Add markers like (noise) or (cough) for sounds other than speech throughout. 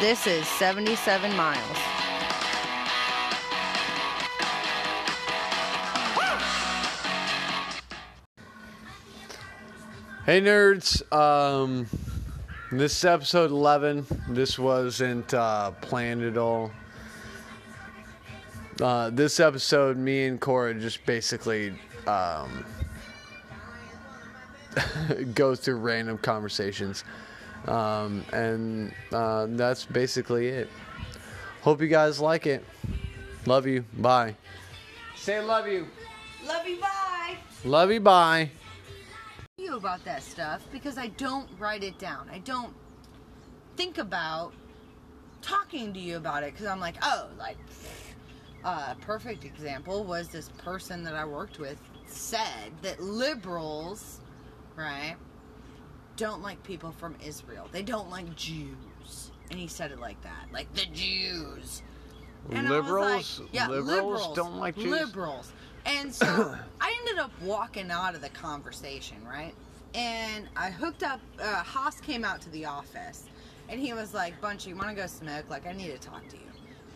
This is 77 miles. Hey nerds, um, this is episode 11. This wasn't uh, planned at all. Uh, this episode, me and Cora just basically um, (laughs) go through random conversations. Um, and uh, that's basically it. Hope you guys like it. Love you. Bye. Say love you. Love you, bye. Love you. Bye. You about that stuff because I don't write it down. I don't think about talking to you about it because I'm like, oh, like, a uh, perfect example was this person that I worked with said that liberals, right, don't like people from Israel. They don't like Jews. And he said it like that, like the Jews. And Liberals? like, yeah, Liberals liberals don't like Jews? Liberals. And so (coughs) I ended up walking out of the conversation, right? And I hooked up. Uh, Haas came out to the office, and he was like, "Bunchy, you want to go smoke? Like, I need to talk to you."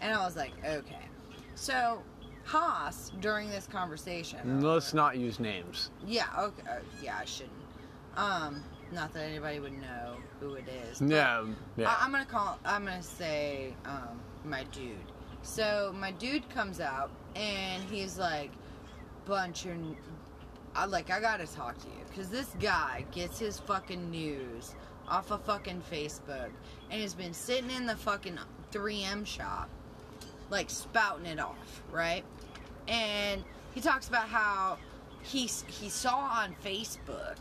And I was like, "Okay." So Haas, during this conversation, Let's not use names. yeah, okay, uh, yeah, I shouldn't. Um, not that anybody would know who it is. but- Yeah, yeah. I, am gonna call. I'm gonna say um, my dude. So my dude comes out and he's like, "Bunch, you're, I like, I gotta talk to you because this guy gets his fucking news off of fucking Facebook and has been sitting in the fucking 3M shop, like spouting it off, right? And he talks about how he he saw on Facebook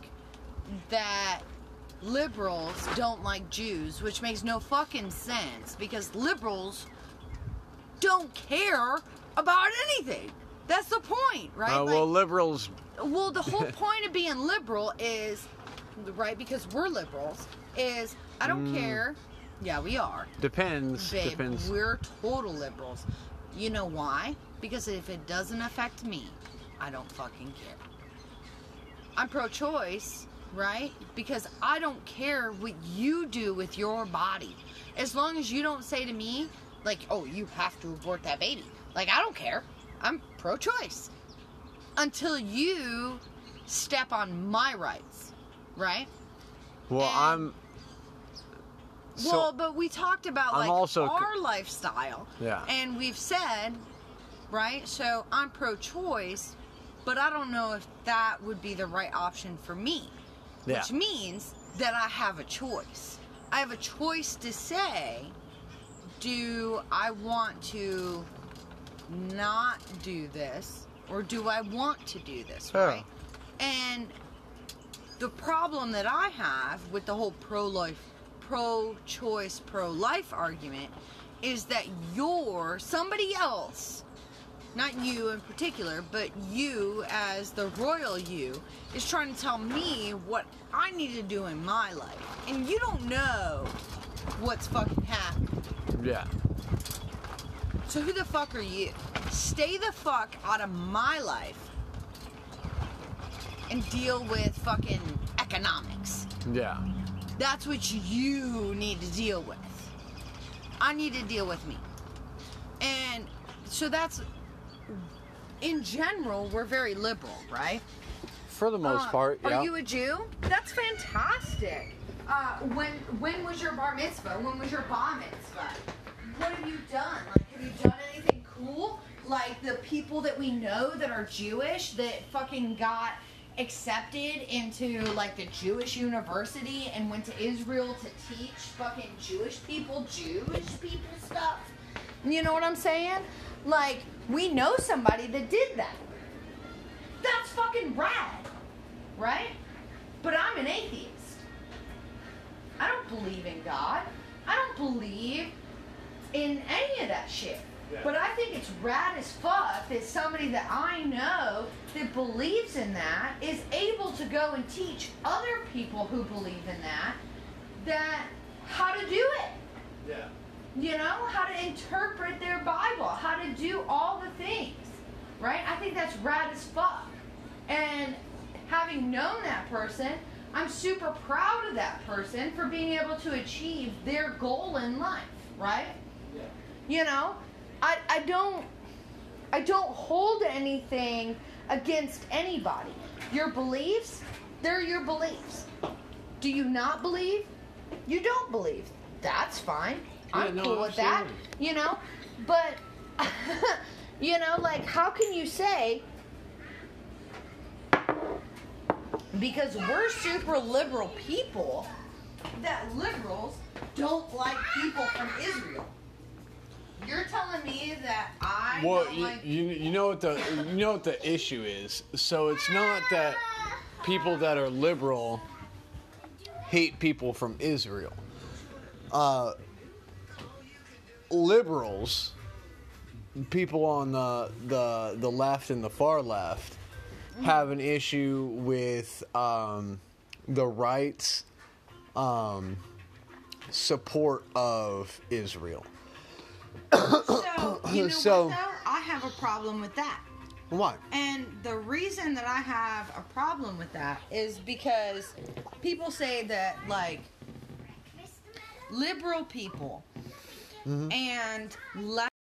that liberals don't like Jews, which makes no fucking sense because liberals don't care about anything. That's the point, right? Uh, well, liberals. well, the whole (laughs) point of being liberal is, right, because we're liberals, is I don't care. Yeah, we are. Depends. Babe, Depends. we're total liberals. You know why? Because if it doesn't affect me, I don't fucking care. I'm pro choice, right? Because I don't care what you do with your body. As long as you don't say to me, like, oh, you have to abort that baby. Like, I don't care. I'm pro choice. Until you step on my rights, right? Well, and- I'm. So, well, but we talked about I'm like also our lifestyle. Yeah. And we've said, right? So I'm pro choice, but I don't know if that would be the right option for me. Yeah. Which means that I have a choice. I have a choice to say, do I want to not do this or do I want to do this, Yeah. right? And the problem that I have with the whole pro life, pro choice, pro life argument is that you're somebody else, not you in particular, but you as the royal you, is trying to tell me what I need to do in my life. And you don't know what's fucking happening. yeah. So who the fuck are you? Stay the fuck out of my life and deal with fucking economics. Yeah. That's what you need to deal with. I need to deal with me. And so that's in general, we're very liberal, right? For the most Uh, part, yeah. Are you a Jew? That's fantastic. Uh, when when was your bar mitzvah? When was your bar mitzvah? What have you done? Like, have you done anything cool? Like the people that we know that are Jewish that fucking got accepted into like the Jewish university and went to Israel to teach fucking Jewish people Jewish people stuff. You know what I'm saying? Like we know somebody that did that. That's fucking rad, right? But I'm an atheist. I don't believe in God. I don't believe in any of that shit. But I think it's rad as fuck that somebody that I know that believes in that is able to go and teach other people who believe in that that how to do it yeah. You know, how to interpret their Bible, how to do all the things, right? I think that's rad as fuck. And having known that person, I'm super proud of that person for being able to achieve their goal in life. right? Yeah. You know, I I don't I don't hold anything against anybody. Your beliefs, they're your beliefs. Do you not believe? You don't believe. That's fine. I'm no, cool with that. You know, but (laughs) you know, like how can you say because we're super liberal people that liberals don't like people from Israel? You're telling me that I Well, you, like you, you know what the you know what the issue is. So it's not that people that are liberal hate people from Israel. Uh, liberals, people on the the the left and the far left, have an issue with um, the rights um, support of Israel. So, you know (coughs) So- what, though? I have a problem with that. Why? And the reason that I have a problem with that is because people say that, like, liberal people and left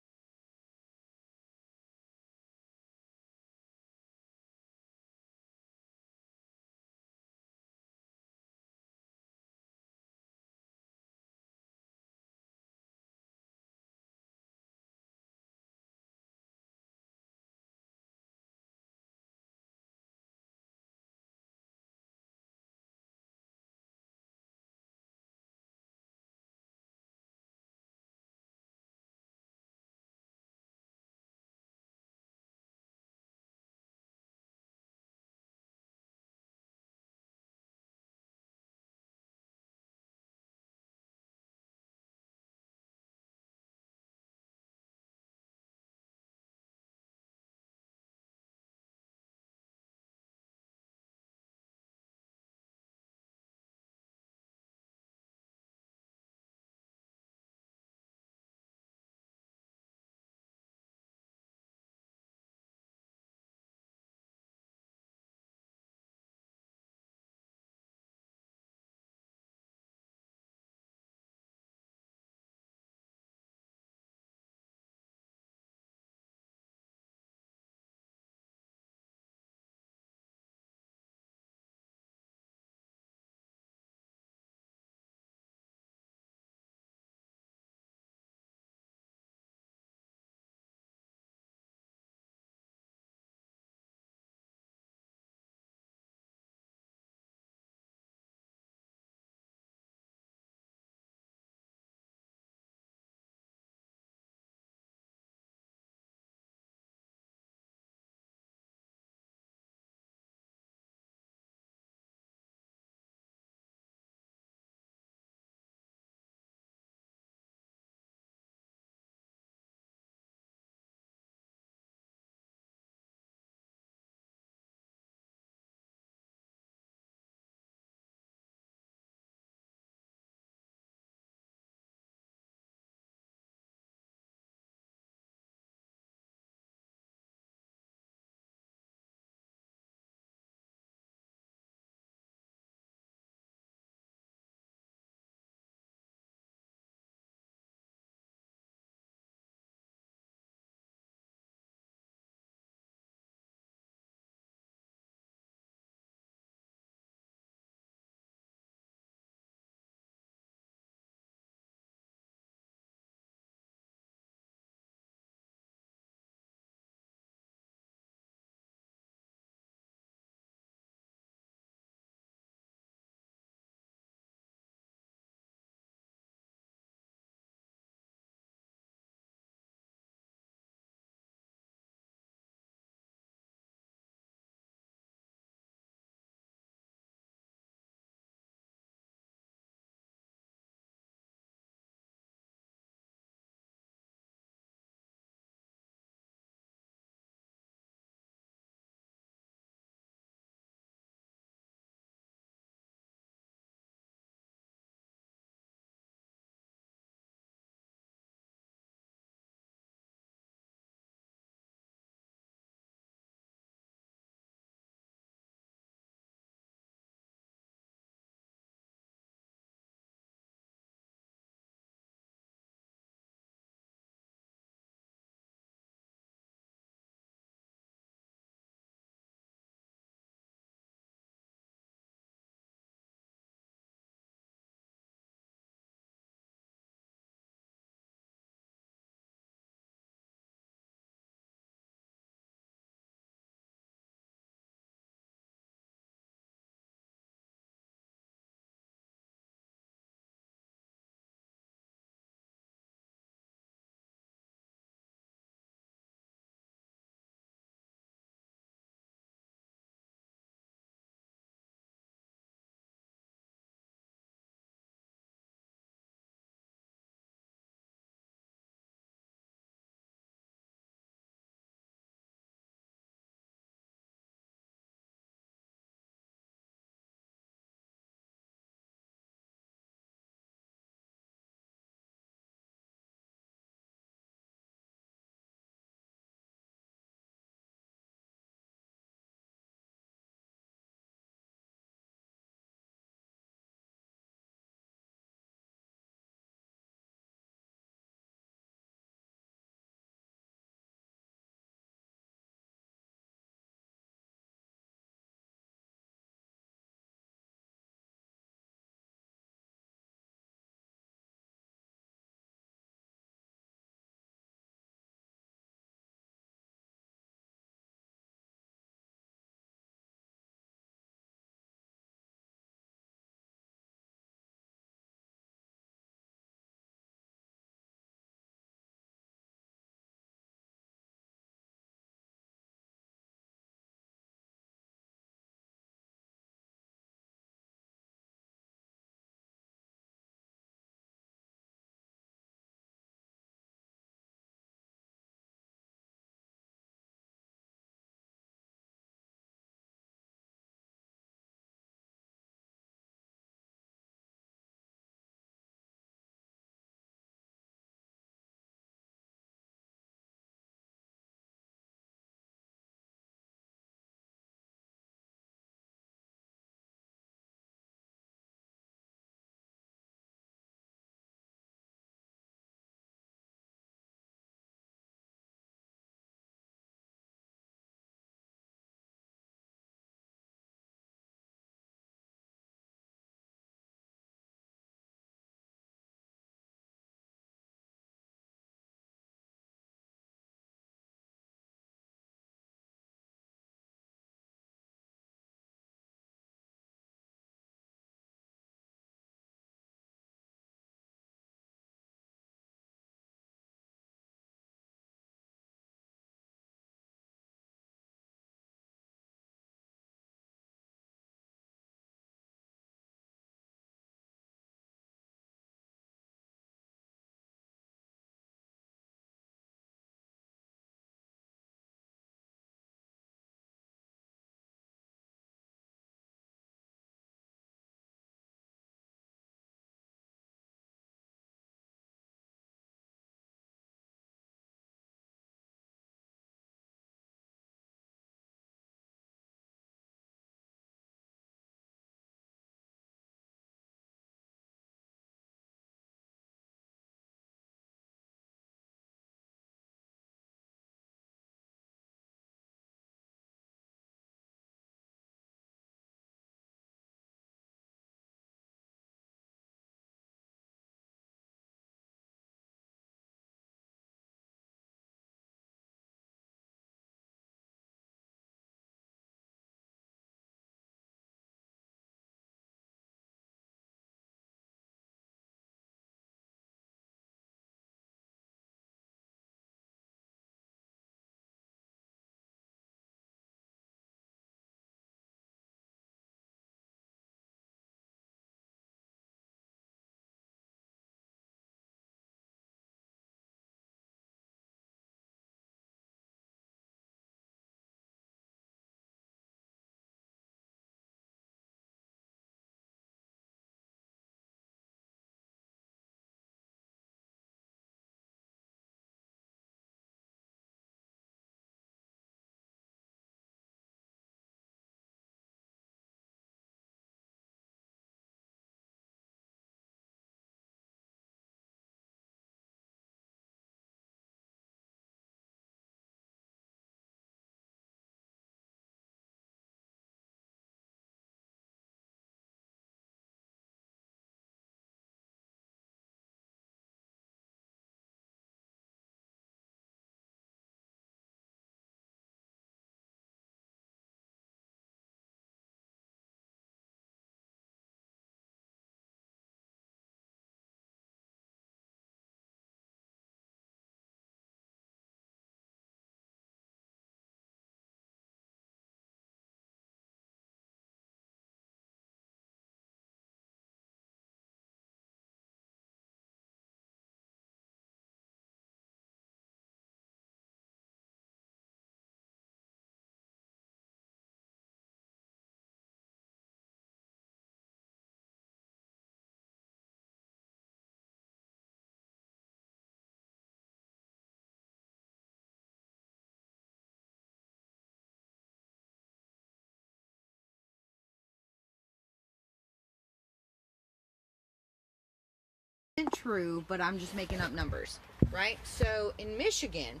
true, but I'm just making up numbers, right? So in Michigan,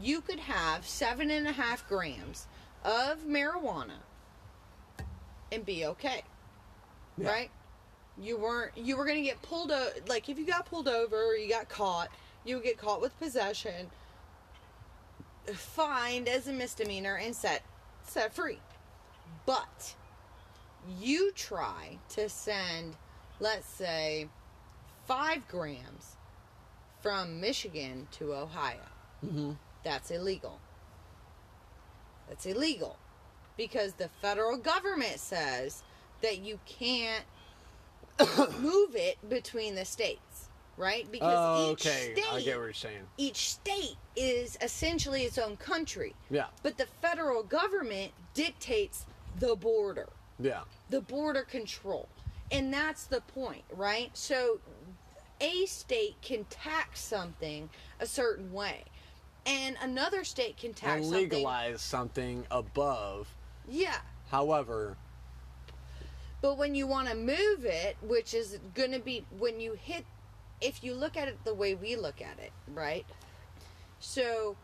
you could have seven and a half grams of marijuana and be okay, Yeah. right? You weren't. You were gonna get pulled. over. like if you got pulled over, or you got caught, you would get caught with possession, fined as a misdemeanor, and set set free. But you try to send, let's say, five grams from Michigan to Ohio. Mm-hmm. That's illegal. That's illegal because the federal government says that you can't (coughs) move it between the states, right? Because Oh, each okay. state I get what you're saying. each state is essentially its own country. Yeah. But the federal government dictates the border, Yeah. the border control. And that's the point, right? So a state can tax something a certain way. And another state can tax And something. legalize something above. Yeah. However, But when you want to move it, which is going to be when you hit, if you look at it the way we look at it, right? So,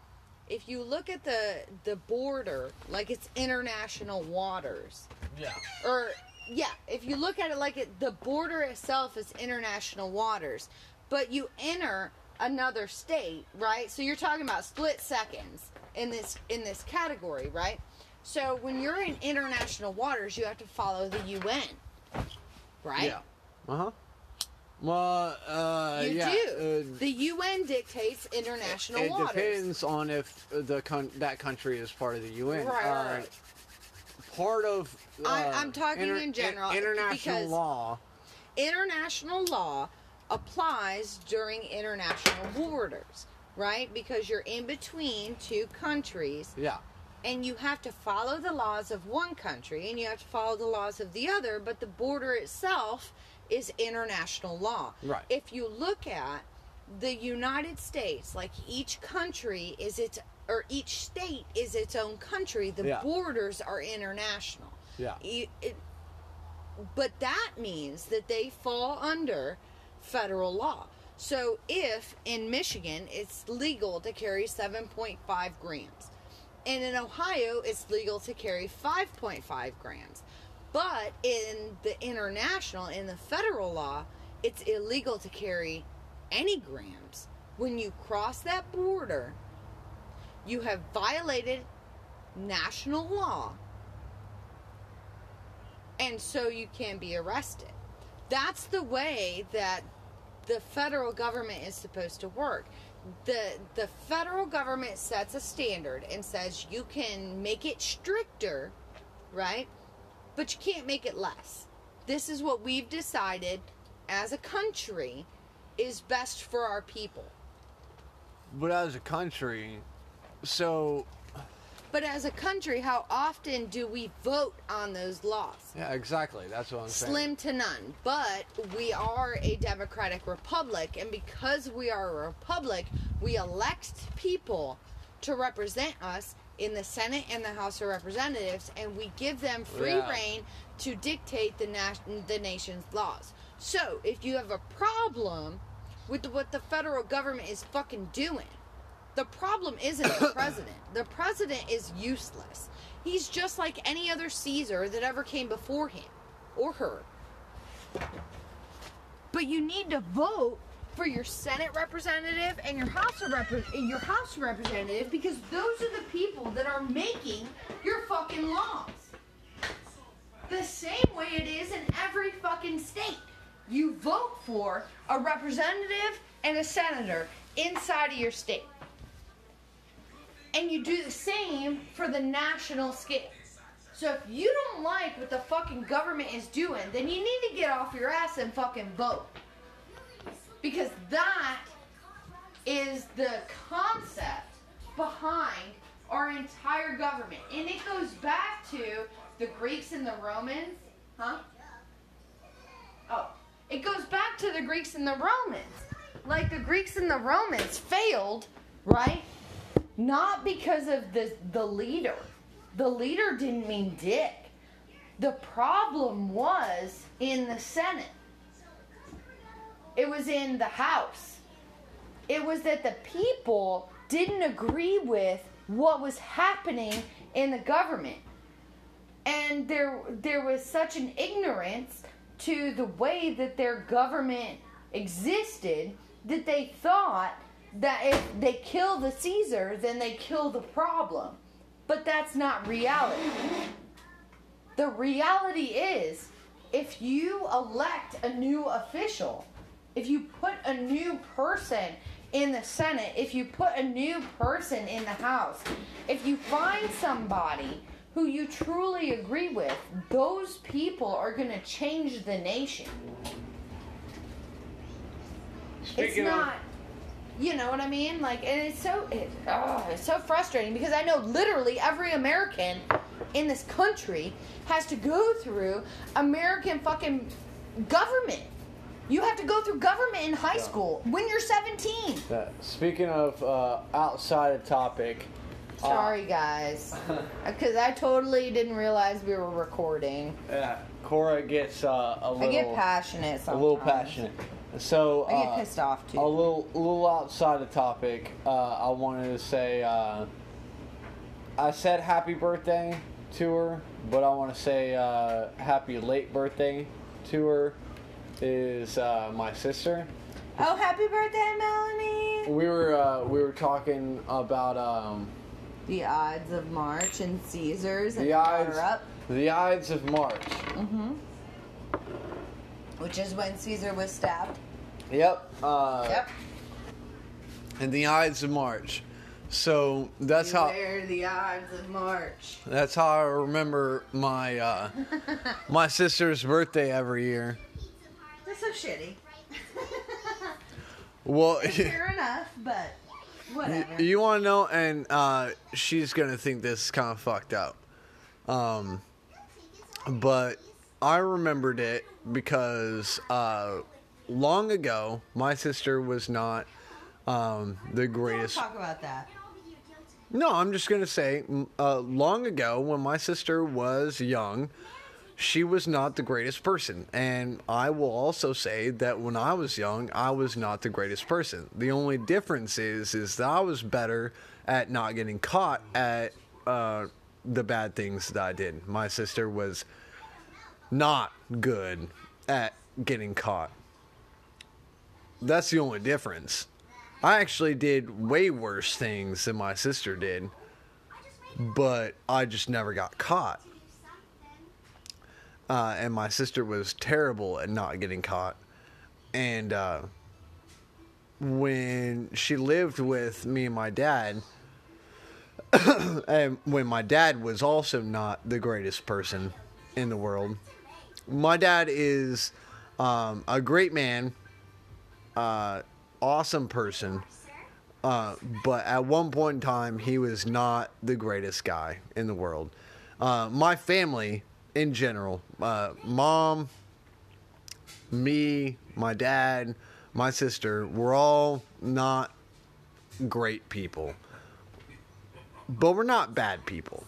if you look at the the border like it's international waters, yeah. or yeah, if you look at it like it, the border itself is international waters, but you enter another state, right? So you're talking about split seconds in this in this category, right? So when you're in international waters, you have to follow the UN, right? Yeah. Uh huh. Well, uh, You yeah. do. uh, the UN dictates international waters. it waters. depends on if the con- that country is part of the UN. Right, Uh, right. Part of I- I'm uh, talking in general, international because- law. international law applies during international borders, right? Because you're in between two countries Yeah. and you have to follow the laws of one country and you have to follow the laws of the other, but the border itself is international law. Right. If you look at the United States, like each country is its or each state is its own country, the Yeah. borders are international. Yeah. You- it- but that means that they fall under federal law. So if in Michigan it's legal to carry 7.5 grams, and in Ohio it's legal to carry 5.5 grams, but in the international, in the federal law, it's illegal to carry any grams. When you cross that border, you have violated national law and so you can be arrested. That's the way that the federal government is supposed to work. The the federal government sets a standard and says you can make it stricter, right? But you can't make it less. This is what we've decided as a country is best for our people. But as a country, so But as a country, how often do we vote on those laws? yeah, exactly. That's what I'm saying. Slim to none. But we are a democratic republic, and because we are a republic, we elect people to represent us in the Senate and the House of Representatives, and we give them free Yeah. rein to dictate the the nation's laws. So, if you have a problem with what the federal government is fucking doing, the problem isn't the president. The president is useless. He's just like any other Caesar that ever came before him or her. But you need to vote for your Senate representative and your House of your House representative because those are the people that are making your fucking laws. The same way it is in every fucking state. You vote for a representative and a senator inside of your state. And you do the same for the national scale. So if you don't like what the fucking government is doing, then you need to get off your ass and fucking vote. Because that is the concept behind our entire government. And it goes back to the Greeks and the Romans. Huh? Oh. It goes back to the Greeks and the Romans. Like the Greeks and the Romans failed, right? Not because of the the leader. The leader didn't mean dick. The problem was in the Senate. it was in the House. It was that the people didn't agree with what was happening in the government. And there there was such an ignorance to the way that their government existed that they thought that if they kill the Caesar, then they kill the problem. But that's not reality. The reality is if you elect a new official, if you put a new person in the Senate, if you put a new person in the House, if you find somebody who you truly agree with, those people are going to change the nation. it's not you know what I mean? Like, and it's so it, oh, it's so frustrating because I know literally every American in this country has to go through American fucking government. You have to go through government in high Yeah. school when you're 17. Yeah, speaking of uh, outside of topic, uh, Sorry, guys, (laughs) because I totally didn't realize we were recording. yeah, Cora gets uh, a little I get passionate a little passionate. So I get uh, pissed off too. A little, little outside of topic. Uh, I wanted to say, uh, I said happy birthday to her, but I want to say uh, happy late birthday to her. Is uh, my sister. oh, happy birthday, Melanie! We were uh, we were talking about um, The Ides of March and Caesars and the Ides up. the Ides of March. Mm-hmm. Which is when Caesar was stabbed. Yep. Uh, Yep. And the Ides of March. So that's how Beware the Ides of March. that's how I remember my uh, (laughs) my sister's birthday every year. That's so shitty. (laughs) Well, (laughs) Fair enough, but whatever. you want to know, and uh, she's gonna think this is kind of fucked up. Um, but I remembered it because uh, long ago, my sister was not um, the greatest. talk about that. No, I'm just gonna say, uh, long ago when my sister was young, she was not the greatest person, and I will also say that when I was young, I was not the greatest person. The only difference is, is that I was better at not getting caught at uh, the bad things that I did. My sister was not good at getting caught. That's the only difference. I actually did way worse things than my sister did, but I just never got caught. Uh, and my sister was terrible at not getting caught. And uh, when she lived with me and my dad, (coughs) and when my dad was also not the greatest person in the world, my dad is um, a great man, uh, awesome person. Uh, but at one point in time, he was not the greatest guy in the world. Uh, my family, in general, uh, mom, me, my dad, my sister, we're all not great people. But we're not bad people.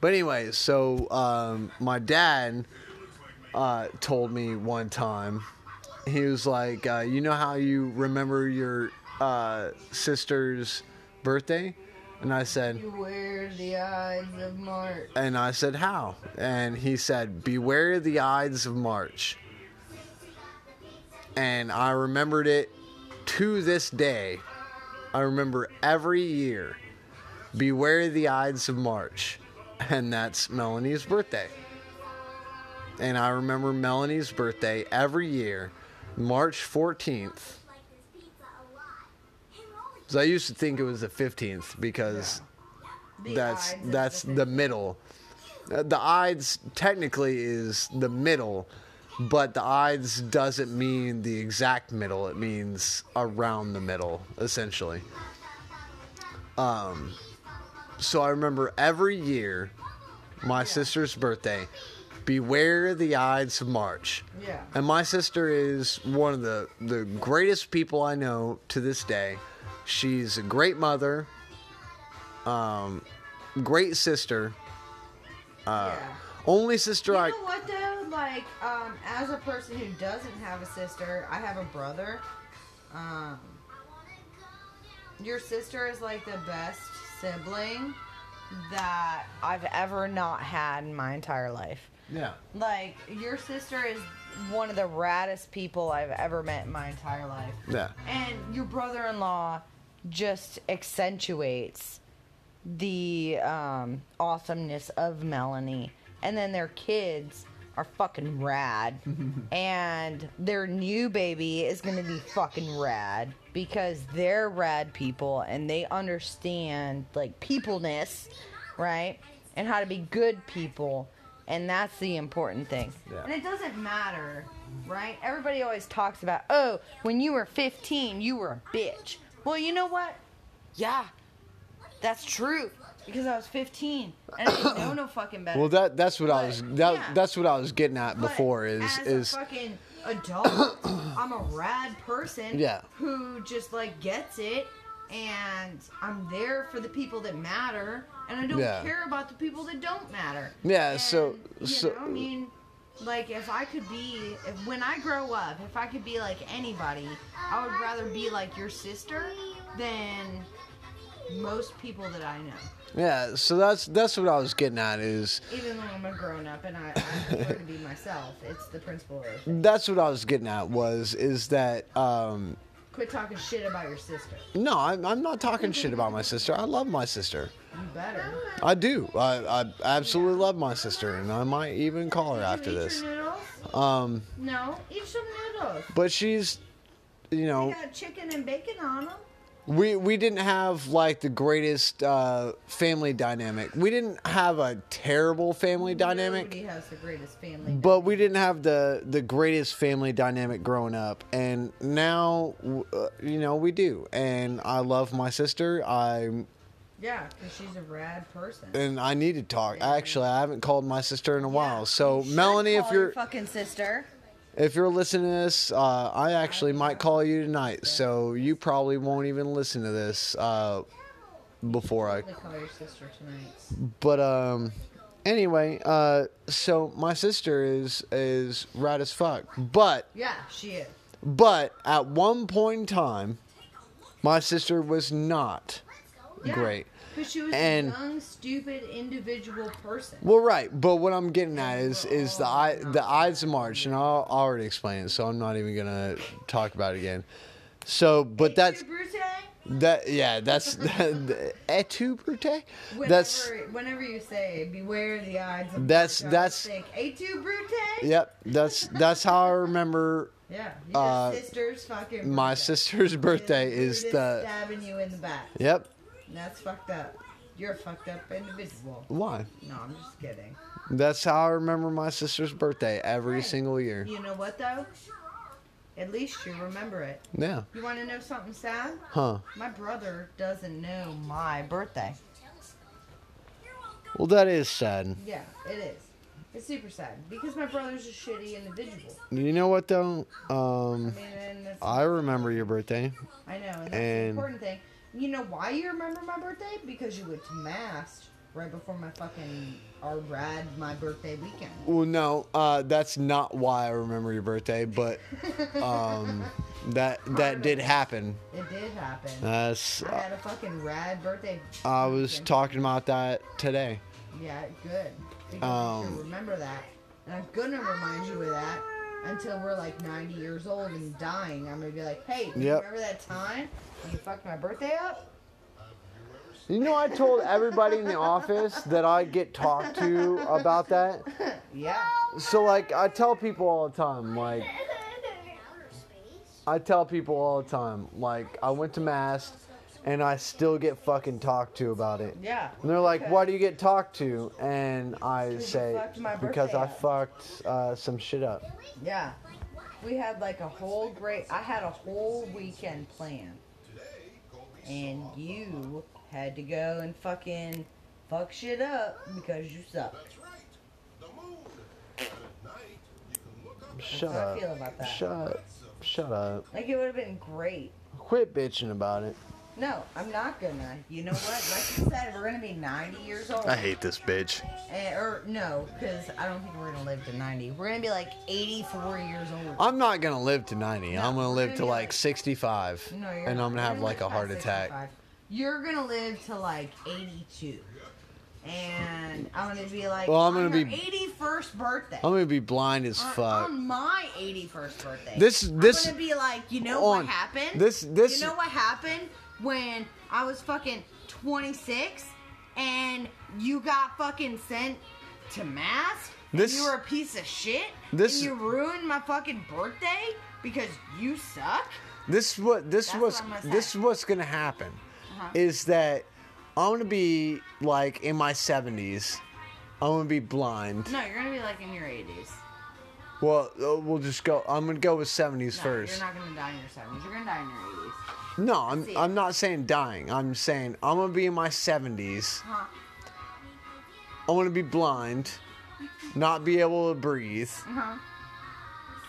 But anyway, so um, my dad uh, told me one time, he was like, uh, "You know how you remember your uh, sister's birthday?" And I said, Beware the Ides of March. and I said, "How?" And he said, "Beware the Ides of March." And I remembered it to this day. I remember every year, "Beware the Ides of March," and that's Melanie's birthday. And I remember Melanie's birthday every year, March 14th. Because I used to think it was the 15th because that's that's the the middle. Uh, The Ides technically is the middle, but the Ides doesn't mean the exact middle. It means around the middle, essentially. Um, so I remember every year, my sister's birthday. Beware the Ides of March. Yeah. And my sister is one of the, the greatest people I know to this day. She's a great mother, um, great sister, uh, yeah. Only sister I. You I. know what though? Like, um, as a person who doesn't have a sister, I have a brother. Um, your sister is like the best sibling that I've ever not had in my entire life. Yeah. Like, your sister is one of the raddest people I've ever met in my entire life. Yeah. And your brother in law just accentuates the um, awesomeness of Melanie. And then their kids are fucking rad. (laughs) and their new baby is going to be fucking rad because they're rad people and they understand, like, peopleness, right? And how to be good people. And that's the important thing. Yeah. And it doesn't matter, right? Everybody always talks about, oh, when you were 15, you were a bitch. Well, you know what? Yeah, that's true. Because I was 15 and I didn't know no (coughs) fucking better. Well, that that's what I was that yeah. that's what I was getting at But before is is a fucking adult, (coughs) I'm a rad person. Yeah. Who just like gets it, and I'm there for the people that matter, and I don't Yeah. care about the people that don't matter. Yeah, so- And, you so- know, I mean, like if I could be, if, when I grow up, if I could be like anybody, I would rather be like your sister than most people that I know. yeah. So that's that's what I was getting at is Even though I'm a grown up and I, I prefer to be myself, it's the principle of that's what I was getting at was is that um quit talking shit about your sister. no I'm I'm not talking shit about my sister. I love my sister. You better. I do. I, I absolutely love my sister, and I might even call her after eat this. Your noodles? Um, No, eat some noodles. but she's, you They know, got chicken and bacon on them. We we didn't have like the greatest uh, family dynamic. We didn't have a terrible family dynamic. Nobody has the greatest family. but we didn't have the the greatest family dynamic growing up and now uh, you know we do and i love my sister i yeah, because she's a rad person. and i need to talk actually i haven't called my sister in a while so melanie if you're fucking sister. If you're listening to this uh, i actually might call you tonight so you probably won't even listen to this uh, before i call your sister tonight. but um anyway uh so my sister is is rad as fuck but Yeah, she is. But at one point in time, my sister was not Yeah, great. Because she was And- a young, stupid, individual person. Well, right, but what I'm getting at is is the I, the Ides of March, and I'll, I already explained it, so I'm not even gonna talk about it again. So, but that's that yeah, that's (laughs) the, et tu brute. whenever, That's whenever you say beware the odds of That's- March, that's- think two brute. yep, that's that's how I remember (laughs) Yeah, your Uh, sister's fucking. my sister's birthday is Brutus the stabbing you in the back. yep. That's fucked up. You're a fucked up individual. Why? No, I'm just kidding. That's how I remember my sister's birthday every Right. single year. You know what though? At least you remember it. Yeah. You want to know something sad? Huh. My brother doesn't know my birthday. Well, that is sad. Yeah, it is. It's super sad because my brother's a shitty individual. You know what though? I Um, mean, I remember your birthday. I know, and that's the and- important thing. You know why you remember my birthday? Because you went to mast right before my fucking our rad my birthday weekend. Well, no, uh, that's not why I remember your birthday, but (laughs) um, that that did happen. It did happen. That's I had a fucking rad birthday. I was weekend. talking about that today. Yeah, good. Because Um, remember that. And I'm gonna remind you of that until we're like 90 years old and dying. I'm gonna be like, hey, Yep. remember that time you fucked my birthday up? You know, I told everybody in the office that I get talked to about that. (laughs) Yeah. So, like, I tell people all the time, like, I tell people all the time, like, I went to mast and I still get fucking talked to about it. Yeah. And they're like, Okay. why do you get talked to? And I say, because I up." fucked uh, some shit up. Yeah. We had like a whole great, I had a whole weekend planned. And you had to go and fucking fuck shit up because you suck. Shut how I up. feel about that. Shut Shut up. Like it would have been great. Quit bitching about it. No, I'm not gonna. You know what? Like you said, we're gonna be 90 years old. I hate this bitch. Eh, or no, because I don't think we're gonna live to 90. We're gonna be like 84 years old. I'm not gonna live to 90. No, I'm gonna live gonna to like like- 65, No, you're and. I'm gonna You're have like a heart attack. 65. You're gonna live to like 82. And I'm gonna be like, Well, I'm gonna be- 81st birthday. I'm gonna be blind as on, fuck. on my 81st birthday. This- this- I'm gonna be like, you know on. what happened? This- this- You know what happened when I was fucking 26 and you got fucking sent to mast? and This- you were a piece of shit. this- and you ruined my fucking birthday because you suck. This what this That's was what this what's gonna happen Uh-huh. is that I'm gonna be like in my 70s. I'm gonna be blind. No, you're gonna be like in your 80s. Well, uh, we'll just go. I'm gonna go with 70s No, first. you're not gonna die in your 70s. You're gonna die in your 80s. No, I'm See. I'm not saying dying. I'm saying I'm gonna be in my 70s. Huh? I'm gonna be blind, not be able to breathe, Uh-huh.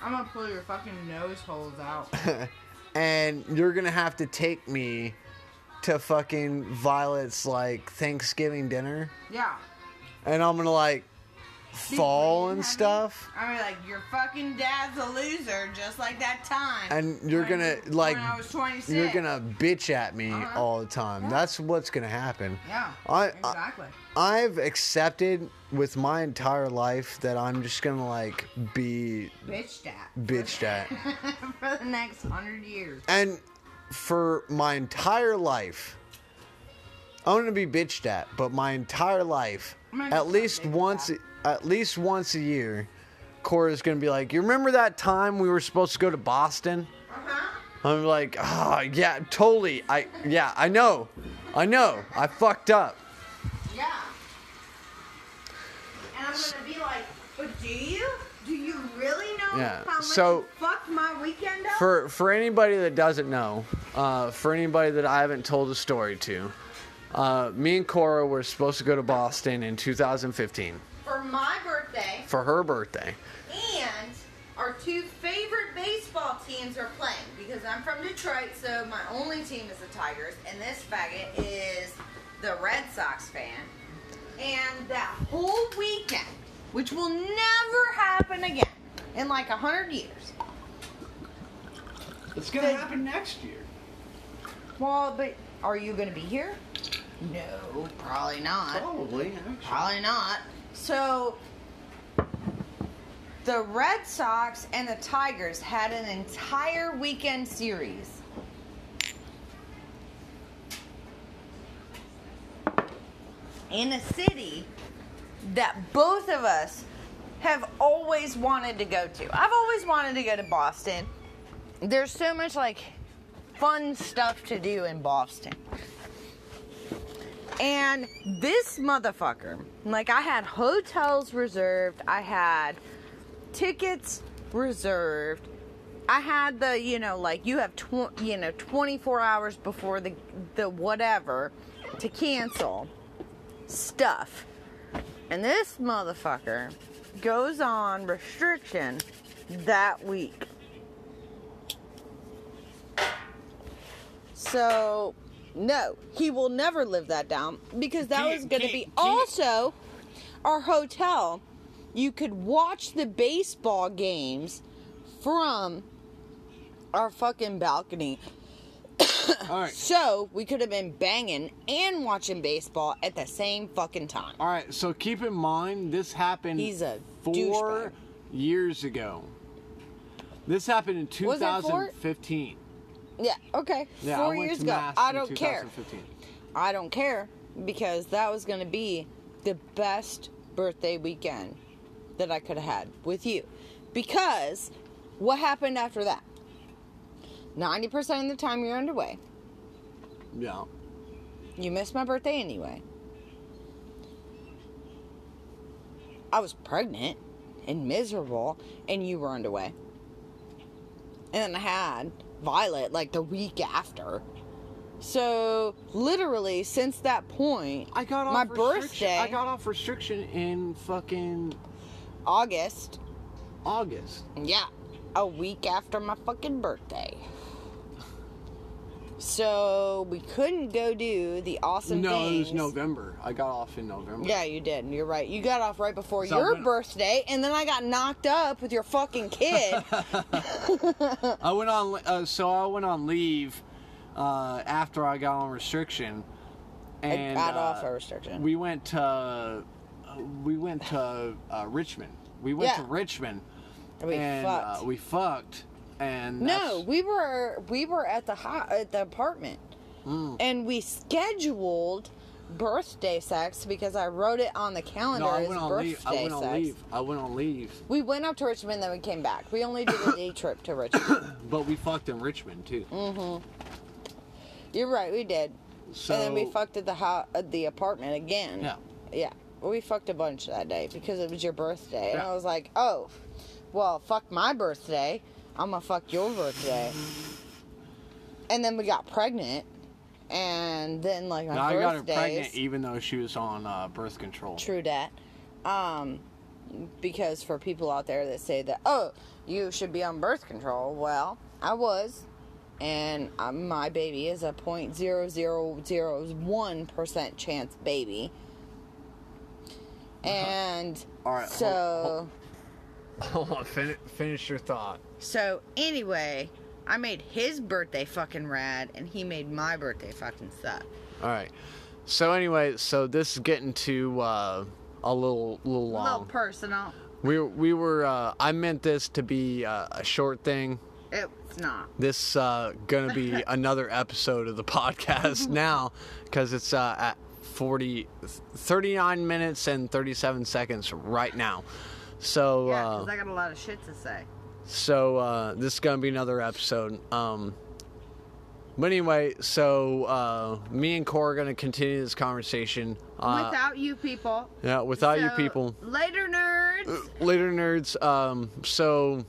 I'm gonna pull your fucking nose holes out. (laughs) and you're gonna have to take me to fucking Violet's like Thanksgiving dinner, yeah. and I'm gonna like fall and stuff. I mean, like your fucking dad's a loser, just like that time. And you're when- gonna like when I was 26. you're gonna bitch at me Uh-huh. all the time. Yeah. That's what's gonna happen. Yeah. I, I exactly. I've accepted with my entire life that I'm just gonna like be Bitched at. (laughs) bitched at. for the next hundred years. And for my entire life, I'm gonna be bitched at, but my entire life, at least once, at. least once a year, Cora's gonna be like, "You remember that time we were supposed to go to Boston?" Uh-huh. I'm like, "Ah, yeah, totally. I, yeah, I know, I know. I fucked up." Yeah. And I'm gonna be like, but do you? Do you really know Yeah, how much so- you fucked my weekend up? For for anybody that doesn't know, uh, for anybody that I haven't told a story to, uh, me and Cora were supposed to go to Boston in 2015 For my birthday, for her birthday. and our two favorite baseball teams are playing because I'm from Detroit, so my only team is the Tigers, and this faggot is the Red Sox fan. And that whole weekend, which will never happen again in like a hundred years. It's gonna happen next year. Well, but are you gonna be here? No, probably not. Probably. Probably not. So, the Red Sox and the Tigers had an entire weekend series. In a city that both of us have always wanted to go to. I've always wanted to go to Boston. There's so much like fun stuff to do in Boston. And this motherfucker, like I had hotels reserved, I had tickets reserved. I had the, you know, like you have tw- you know 24 hours before the the whatever to cancel stuff. And this motherfucker goes on restriction that week. So, no, he will never live that down because that Can't- was going to be can't- also our hotel. You could watch the baseball games from our fucking balcony. (coughs) All right. So, we could have been banging and watching baseball at the same fucking time. All right. So keep in mind this happened. He's a four douchebag. years ago. This happened in Was it four? 2015. Yeah, okay. Yeah, Four years ago. I don't care. I don't care because that was going to be the best birthday weekend that I could have had with you. Because what happened after that? 90% of the time you're underway. Yeah. You missed my birthday anyway. I was pregnant and miserable, and you were underway. And then I had Violet like the week after. So literally, since that point, I got off my birthday, I got off restriction in fucking August. August. Yeah, a week after my fucking birthday. So we couldn't go do the awesome No, it was November. I got off in November. Yeah, you did. You're right. You got off right before So I your went- birthday, and then I got knocked up with your fucking kid. (laughs) (laughs) I went on. Uh, so I went on leave uh, after I got on restriction, and got uh, off a restriction. We went to uh, we went to uh, Richmond. We went Yeah. to Richmond, And we and fucked. Uh, we fucked. And no, we were we were at the ho- at the apartment, Mm. and we scheduled birthday sex because I wrote it on the calendar no, I went on leave. I went on sex. leave. I went on leave, We went up to Richmond, then we came back. We only did a (coughs) day trip to Richmond. (coughs) but we fucked in Richmond too. Mm-hmm. You're right, we did. So and then we fucked at the ho- at the apartment again. Yeah. Yeah. We fucked a bunch that day because it was your birthday. And I was like, oh, well, fuck my birthday. I'm to fuck your birthday. And then we got pregnant. And then, like, my No, I got her pregnant even though she was on uh, birth control. True that. Um, because for people out there that say that, oh, you should be on birth control, well, I was, and uh, my baby is a point zero zero zero one percent chance baby. And Uh-huh. All right, so hold- (laughs) Hold on, finish, finish your thought. So anyway, I made his birthday fucking rad, and he made my birthday fucking suck. All right. So anyway, so this is getting to uh, a little little long. A little personal. We we were. Uh, I meant this to be uh, a short thing. It's not. This uh, gonna be (laughs) another episode of the podcast (laughs) now because it's uh, at 40, 39 minutes and 37 seconds right now. So Yeah, uh, because I got a lot of shit to say. So uh, this is gonna be another episode. Um, but anyway, so uh, me and Cora are gonna continue this conversation. Uh, Without you people. yeah, without you people. Later, nerds. Later, nerds. Um, so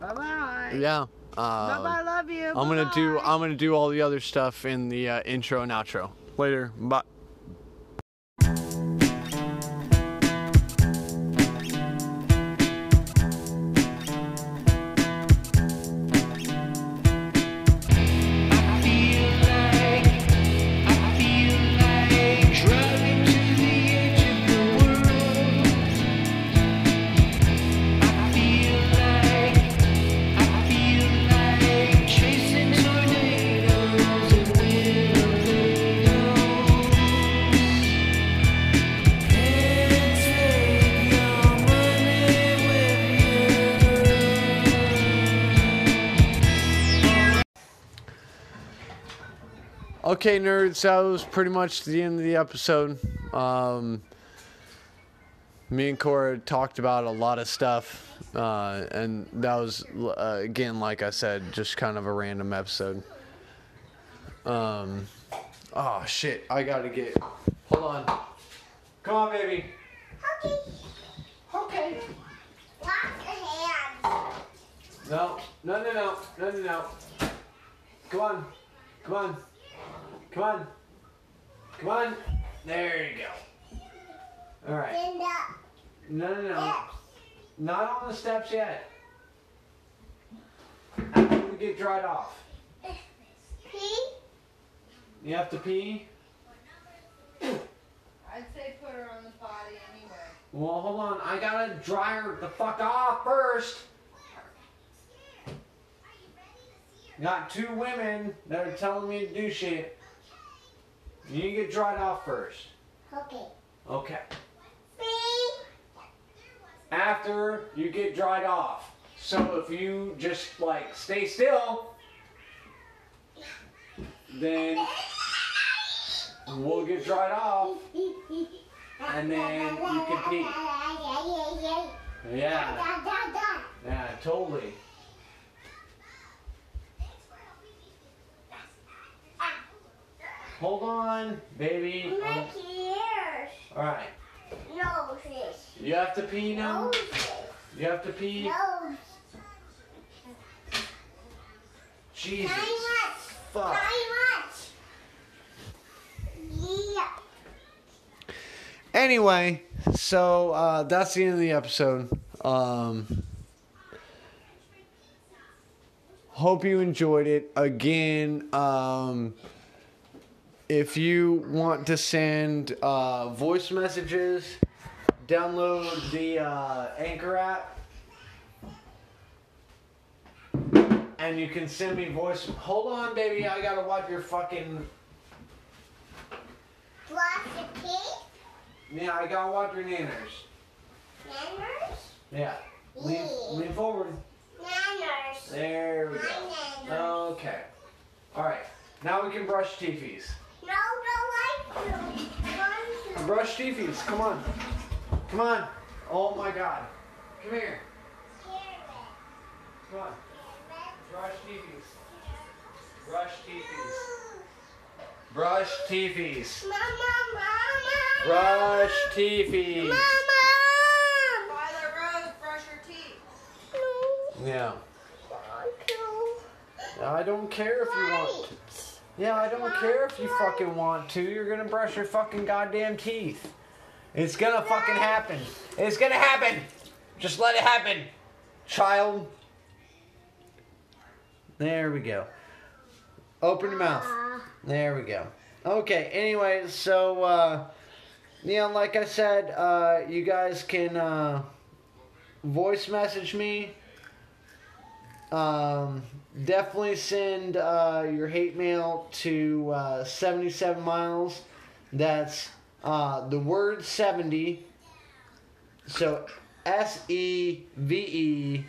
Bye bye. yeah. Bye Uh, bye. Love you. I'm gonna do. I'm gonna do all the other stuff in the uh, intro and outro. Later. Bye. Okay, nerds. That was pretty much the end of the episode. Um, me and Cora talked about a lot of stuff, uh, and that was uh, again, like I said, just kind of a random episode. Um, oh shit! I gotta get. Hold on. Come on, baby. Okay. Okay. Wash your hands. No, no, no, no, no, no, no. Come on, come on, come on, come on. There you go. All right. No, no, no. Yes. Not on the steps yet. After we get dried off. Pee. You have to pee. I'd say put her on the body anyway. Well, hold on. I gotta dry her the fuck off first. Got two women that are telling me to do shit. You need to get dried off first. Okay. Okay. After you get dried off. So if you just like stay still, then we'll get dried off and then you can (laughs) pee. Yeah. Yeah, totally. Hold on, baby. Look ears. Alright. Noses. You have to pee now? Noses. You have to pee? Nose. Jesus. Fuck. Yeah. Anyway, so uh, that's the end of the episode. Um, hope you enjoyed it. Again, um, if you want to send uh, voice messages, download the uh, Anchor app. And you can send me voice. Hold on, baby. I gotta wipe your fucking. Brush your teeth. Yeah, I gotta wipe your nanners. Manners. Yeah. Lean, lean forward. Manners. There we go. Okay. All right. Now we can brush teepees. No, to. Want to. Brush teepees. Come on. Come on. Oh my God. Come here. Come on. Brush teepees. Brush teepees. Brush teepees. Mama, mama. Brush teepees. Mama. Violet Rose, brush your teeth. No. Yeah. I don't care if you want. Yeah, I don't care if you fucking want to. You're gonna brush your fucking goddamn teeth. It's gonna fucking happen. It's gonna happen. Just let it happen, child. There we go. Open your mouth. There we go. Okay, anyway, so, uh, yeah, like I said, uh, you guys can, uh, voice message me. Um, definitely send, uh, your hate mail to, uh, 77 miles. That's, uh, the word 70. So, S E V E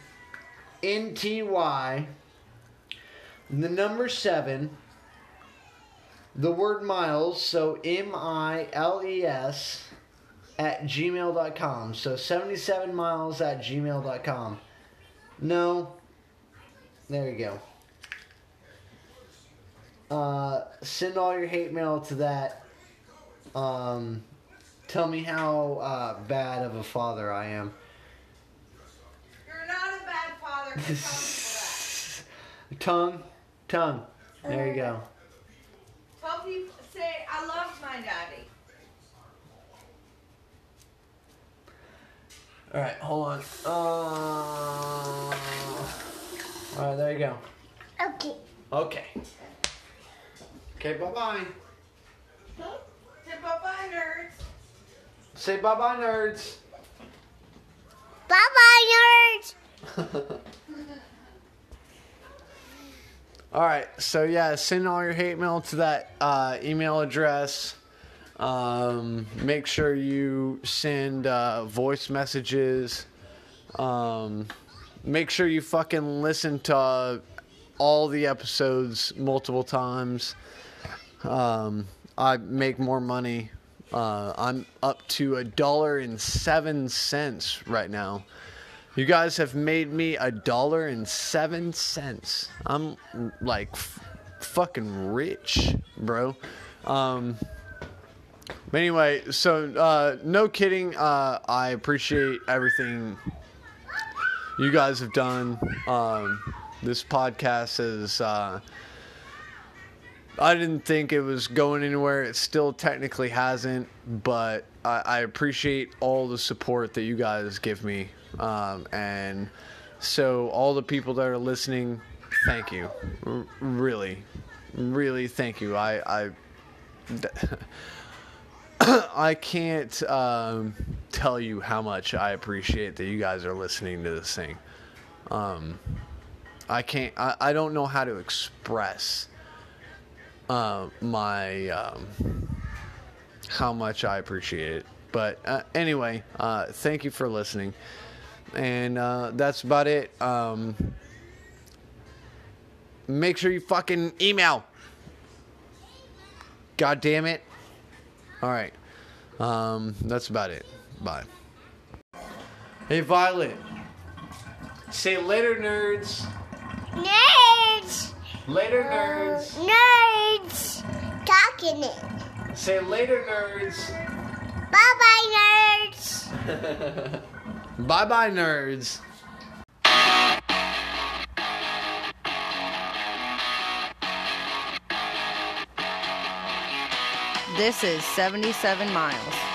N T Y. The number seven the word miles, so M I L E S, at gmail.com. So 77 miles at gmail.com. No. There you go. Uh, send all your hate mail to that. Um, tell me how uh, bad of a father I am. You're not a bad father. (laughs) tongue, tongue. There you go. that. Tell people, say, I love my daddy. All right, hold on. Uh, all right, there you go. Okay. Okay. Okay, bye bye. Say bye-bye, nerds. Say bye bye, nerds. Bye bye, nerds. (laughs) all right, so yeah, send all your hate mail to that uh, email address. Um, make sure you send uh, voice messages. Um, make sure you fucking listen to uh, all the episodes multiple times. Um, I make more money. Uh, I'm up to a dollar and seven cents right now. You guys have made me a dollar and seven cents. I'm like f- fucking rich, bro. Um, but anyway, so uh, no kidding. Uh, I appreciate everything you guys have done. Um, this podcast is. Uh, I didn't think it was going anywhere. It still technically hasn't, but I, I appreciate all the support that you guys give me. Um, and so, all the people that are listening, thank you. R- really, really, thank you. I, I, (laughs) I can't um, tell you how much I appreciate that you guys are listening to this thing. Um, I can't. I, I don't know how to express uh, my um, how much I appreciate it. But uh, anyway, uh, thank you for listening, and uh, that's about it. Um, make sure you fucking email. God damn it! All right, um, that's about it. Bye. Hey Violet, say later, nerds. Nerds. Later, nerds. Nerds. Talking it. Say later, nerds. Bye bye, nerds. (laughs) Bye bye, nerds. This is 77 Miles.